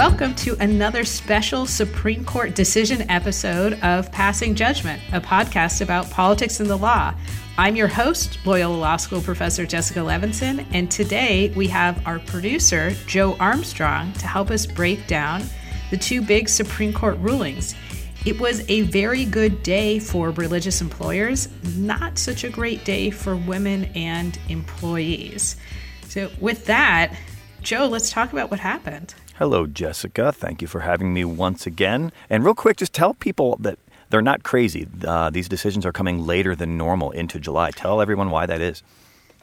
Welcome to another special Supreme Court decision episode of Passing Judgment, a podcast about politics and the law. I'm your host, Loyola Law School professor Jessica Levinson, and today we have our producer, Joe Armstrong, to help us break down the two big Supreme Court rulings. It was a very good day for religious employers, not such a great day for women and employees. So, with that, Joe, let's talk about what happened. Hello, Jessica. Thank you for having me once again. And real quick, just tell people that they're not crazy. Uh, these decisions are coming later than normal into July. Tell everyone why that is.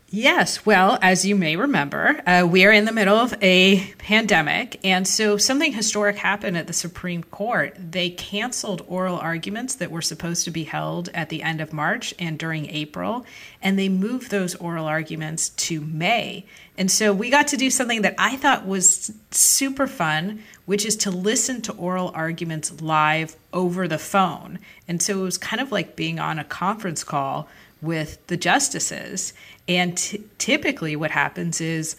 Yes. Well, as you may remember, uh, we are in the middle of a pandemic. And so something historic happened at the Supreme Court. They canceled oral arguments that were supposed to be held at the end of March and during April. And they moved those oral arguments to May. And so we got to do something that I thought was super fun, which is to listen to oral arguments live over the phone. And so it was kind of like being on a conference call with the justices. And t- typically, what happens is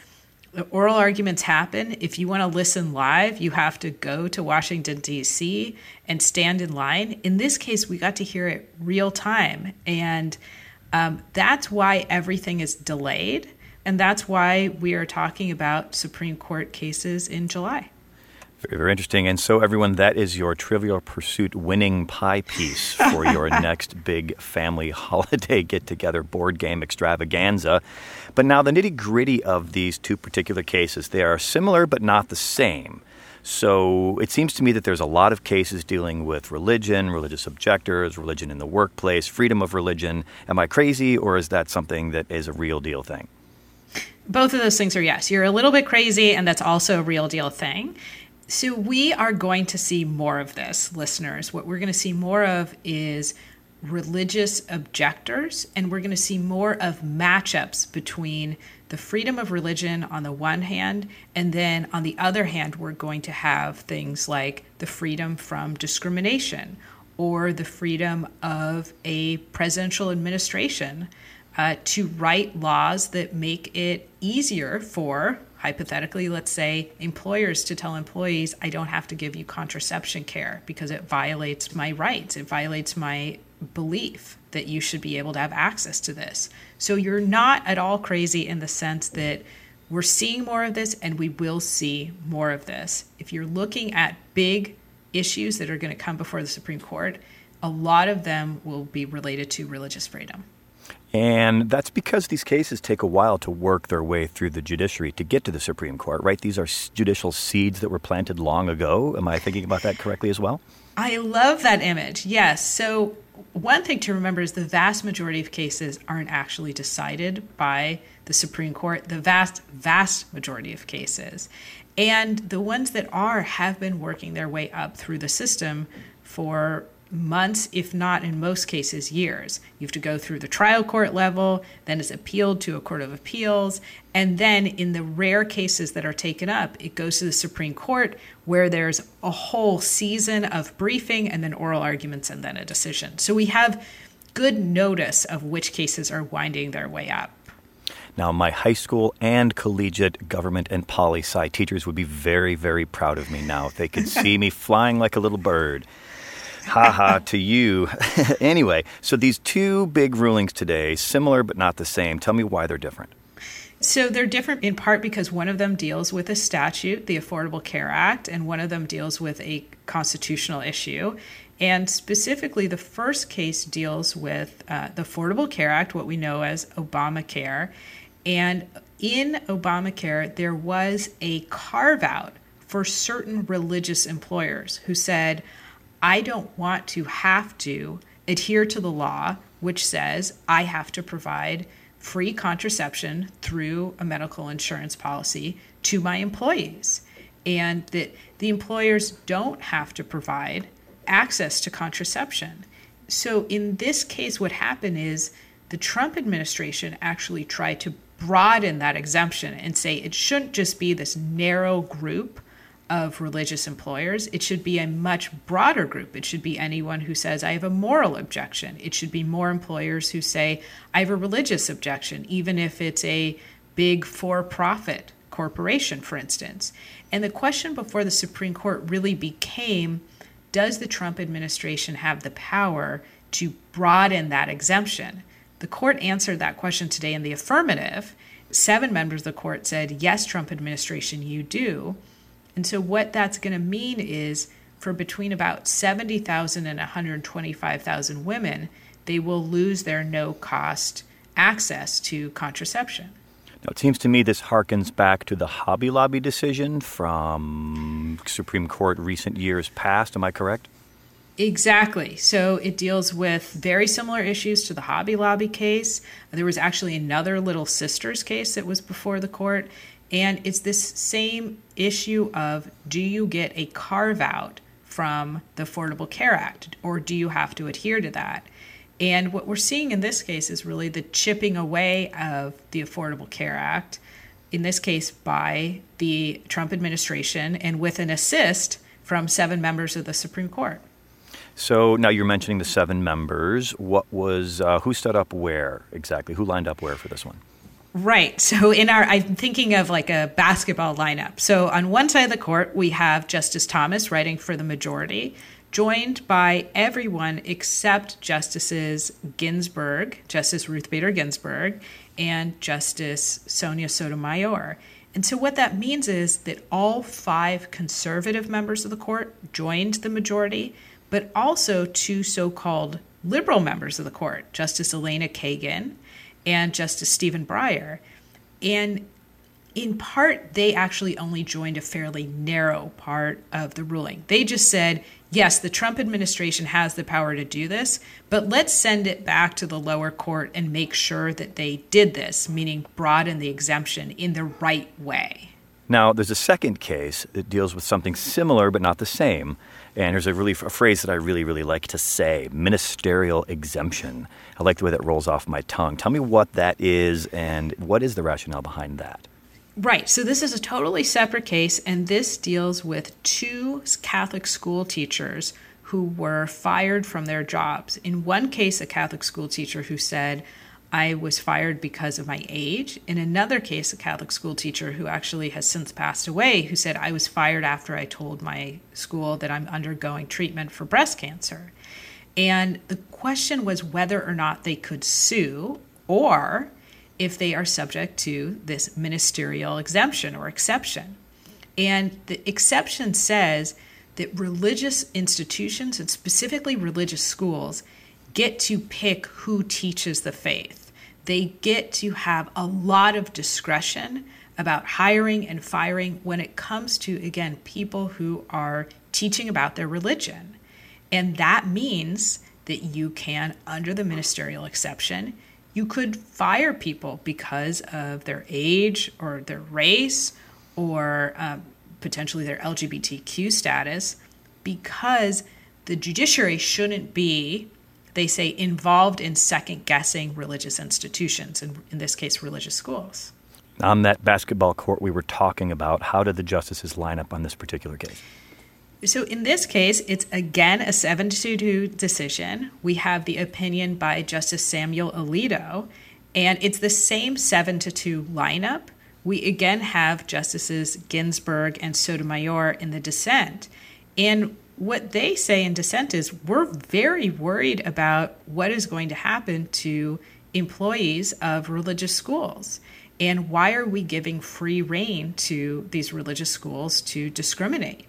the oral arguments happen. If you want to listen live, you have to go to Washington, D.C. and stand in line. In this case, we got to hear it real time. And um, that's why everything is delayed. And that's why we are talking about Supreme Court cases in July. Very, very interesting. And so, everyone, that is your Trivial Pursuit winning pie piece for your next big family holiday get together board game extravaganza. But now, the nitty gritty of these two particular cases, they are similar but not the same. So it seems to me that there's a lot of cases dealing with religion, religious objectors, religion in the workplace, freedom of religion. Am I crazy, or is that something that is a real deal thing? Both of those things are yes. You're a little bit crazy, and that's also a real deal thing. So we are going to see more of this, listeners. What we're going to see more of is religious objectors, and we're going to see more of matchups between the freedom of religion on the one hand, and then on the other hand, we're going to have things like the freedom from discrimination or the freedom of a presidential administration uh, to write laws that make it easier for hypothetically, let's say employers to tell employees, I don't have to give you contraception care because it violates my rights, it violates my belief that you should be able to have access to this. So you're not at all crazy in the sense that we're seeing more of this and we will see more of this. If you're looking at big issues that are going to come before the Supreme Court, a lot of them will be related to religious freedom. And that's because these cases take a while to work their way through the judiciary to get to the Supreme Court, right? These are judicial seeds that were planted long ago. Am I thinking about that correctly as well? I love that image. Yes. So, one thing to remember is the vast majority of cases aren't actually decided by the Supreme Court, the vast, vast majority of cases. And the ones that are have been working their way up through the system for months, if not in most cases, years. You have to go through the trial court level, then it's appealed to a court of appeals, and then in the rare cases that are taken up, it goes to the Supreme Court where there's a whole season of briefing and then oral arguments and then a decision. So we have good notice of which cases are winding their way up. Now, my high school and collegiate government and poli sci teachers would be very, very proud of me now if they could see me flying like a little bird ha ha to you. anyway, so these two big rulings today, similar but not the same. Tell me why they're different. So they're different in part because one of them deals with a statute, the Affordable Care Act, and one of them deals with a constitutional issue. And specifically, the first case deals with uh, the Affordable Care Act, what we know as Obamacare. And in Obamacare, there was a carve out for certain religious employers who said, I don't want to have to adhere to the law, which says I have to provide free contraception through a medical insurance policy to my employees, and that the employers don't have to provide access to contraception. So, in this case, what happened is the Trump administration actually tried to broaden that exemption and say it shouldn't just be this narrow group of religious employers. It should be a much broader group. It should be anyone who says, I have a moral objection. It should be more employers who say, I have a religious objection, even if it's a big for profit corporation, for instance. And the question before the Supreme Court really became does the Trump administration have the power to broaden that exemption? The court answered that question today in the affirmative. Seven members of the court said, yes, Trump administration, you do. And so, what that's going to mean is for between about 70,000 and 125,000 women, they will lose their no cost access to contraception. Now, it seems to me this harkens back to the Hobby Lobby decision from Supreme Court recent years past. Am I correct? Exactly. So it deals with very similar issues to the Hobby Lobby case. There was actually another Little Sisters case that was before the court. And it's this same issue of do you get a carve out from the Affordable Care Act or do you have to adhere to that? And what we're seeing in this case is really the chipping away of the Affordable Care Act, in this case by the Trump administration and with an assist from seven members of the Supreme Court. So now you're mentioning the seven members. What was uh, who stood up where exactly? Who lined up where for this one? Right. So in our, I'm thinking of like a basketball lineup. So on one side of the court, we have Justice Thomas writing for the majority joined by everyone except Justices Ginsburg, Justice Ruth Bader Ginsburg, and Justice Sonia Sotomayor. And so, what that means is that all five conservative members of the court joined the majority, but also two so called liberal members of the court, Justice Elena Kagan and Justice Stephen Breyer. And in part, they actually only joined a fairly narrow part of the ruling. They just said, yes, the Trump administration has the power to do this, but let's send it back to the lower court and make sure that they did this, meaning broaden the exemption in the right way. Now, there's a second case that deals with something similar but not the same. And here's a really a phrase that I really, really like to say ministerial exemption. I like the way that rolls off my tongue. Tell me what that is and what is the rationale behind that? Right. So this is a totally separate case, and this deals with two Catholic school teachers who were fired from their jobs. In one case, a Catholic school teacher who said, I was fired because of my age. In another case, a Catholic school teacher who actually has since passed away, who said, I was fired after I told my school that I'm undergoing treatment for breast cancer. And the question was whether or not they could sue or if they are subject to this ministerial exemption or exception. And the exception says that religious institutions, and specifically religious schools, get to pick who teaches the faith. They get to have a lot of discretion about hiring and firing when it comes to, again, people who are teaching about their religion. And that means that you can, under the ministerial exception, you could fire people because of their age or their race or um, potentially their LGBTQ status because the judiciary shouldn't be, they say, involved in second guessing religious institutions, and in this case, religious schools. On that basketball court we were talking about, how did the justices line up on this particular case? So in this case, it's again a 7 to 2 decision. We have the opinion by Justice Samuel Alito, and it's the same 7 to 2 lineup. We again have Justices Ginsburg and Sotomayor in the dissent. And what they say in dissent is we're very worried about what is going to happen to employees of religious schools. And why are we giving free rein to these religious schools to discriminate?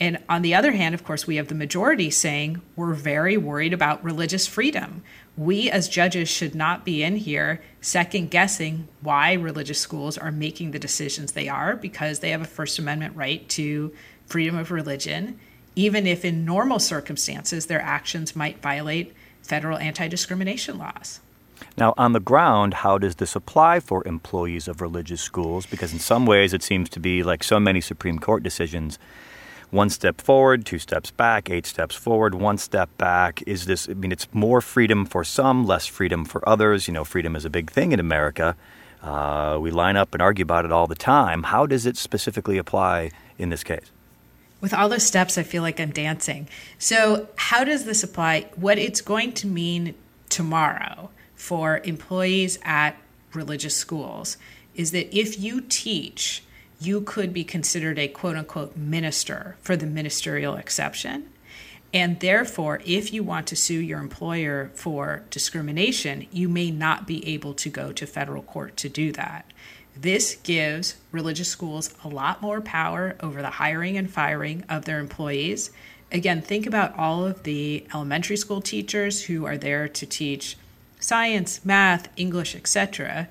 And on the other hand, of course, we have the majority saying we're very worried about religious freedom. We as judges should not be in here second guessing why religious schools are making the decisions they are because they have a First Amendment right to freedom of religion, even if in normal circumstances their actions might violate federal anti discrimination laws. Now, on the ground, how does this apply for employees of religious schools? Because in some ways, it seems to be like so many Supreme Court decisions one step forward, two steps back, eight steps forward, one step back. Is this, I mean, it's more freedom for some, less freedom for others. You know, freedom is a big thing in America. Uh, we line up and argue about it all the time. How does it specifically apply in this case? With all those steps, I feel like I'm dancing. So, how does this apply? What it's going to mean tomorrow for employees at religious schools is that if you teach you could be considered a quote unquote minister for the ministerial exception. And therefore, if you want to sue your employer for discrimination, you may not be able to go to federal court to do that. This gives religious schools a lot more power over the hiring and firing of their employees. Again, think about all of the elementary school teachers who are there to teach science, math, English, etc.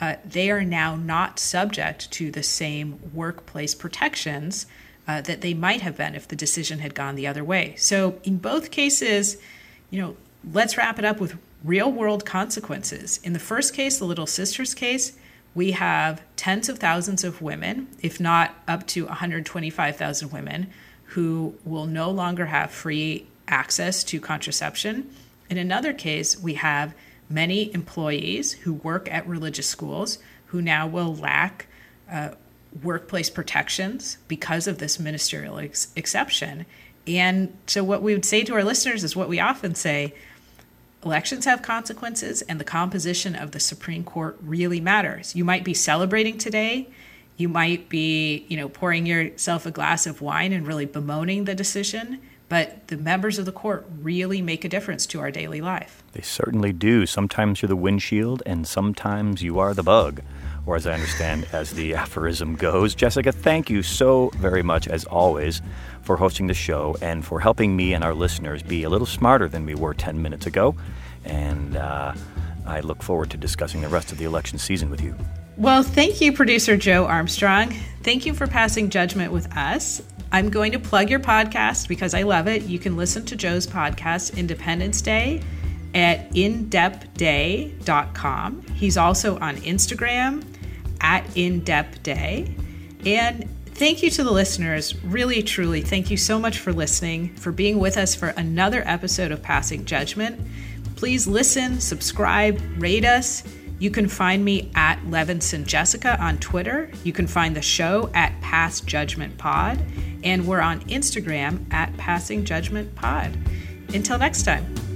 Uh, they are now not subject to the same workplace protections uh, that they might have been if the decision had gone the other way. So, in both cases, you know, let's wrap it up with real world consequences. In the first case, the Little Sisters case, we have tens of thousands of women, if not up to 125,000 women, who will no longer have free access to contraception. In another case, we have many employees who work at religious schools who now will lack uh, workplace protections because of this ministerial ex- exception. And so, what we would say to our listeners is what we often say elections have consequences, and the composition of the Supreme Court really matters. You might be celebrating today. You might be, you know, pouring yourself a glass of wine and really bemoaning the decision, but the members of the court really make a difference to our daily life. They certainly do. Sometimes you're the windshield, and sometimes you are the bug or as I understand, as the aphorism goes. Jessica, thank you so very much, as always, for hosting the show and for helping me and our listeners be a little smarter than we were 10 minutes ago. And uh, I look forward to discussing the rest of the election season with you. Well, thank you, producer Joe Armstrong. Thank you for passing judgment with us. I'm going to plug your podcast because I love it. You can listen to Joe's podcast, Independence Day, at indepthday.com. He's also on Instagram at In Depth Day. And thank you to the listeners. Really, truly, thank you so much for listening, for being with us for another episode of Passing Judgment. Please listen, subscribe, rate us. You can find me at Levinson Jessica on Twitter. You can find the show at Pass Judgment Pod. And we're on Instagram at Passing Judgment Pod. Until next time.